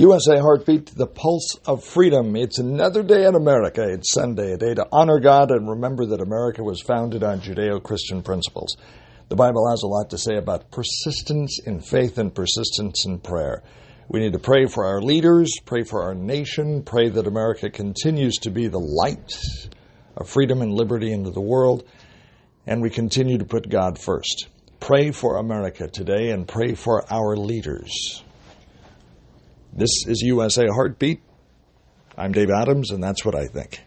USA Heartbeat, the pulse of freedom. It's another day in America. It's Sunday, a day to honor God and remember that America was founded on Judeo Christian principles. The Bible has a lot to say about persistence in faith and persistence in prayer. We need to pray for our leaders, pray for our nation, pray that America continues to be the light of freedom and liberty into the world, and we continue to put God first. Pray for America today and pray for our leaders. This is USA Heartbeat. I'm Dave Adams, and that's what I think.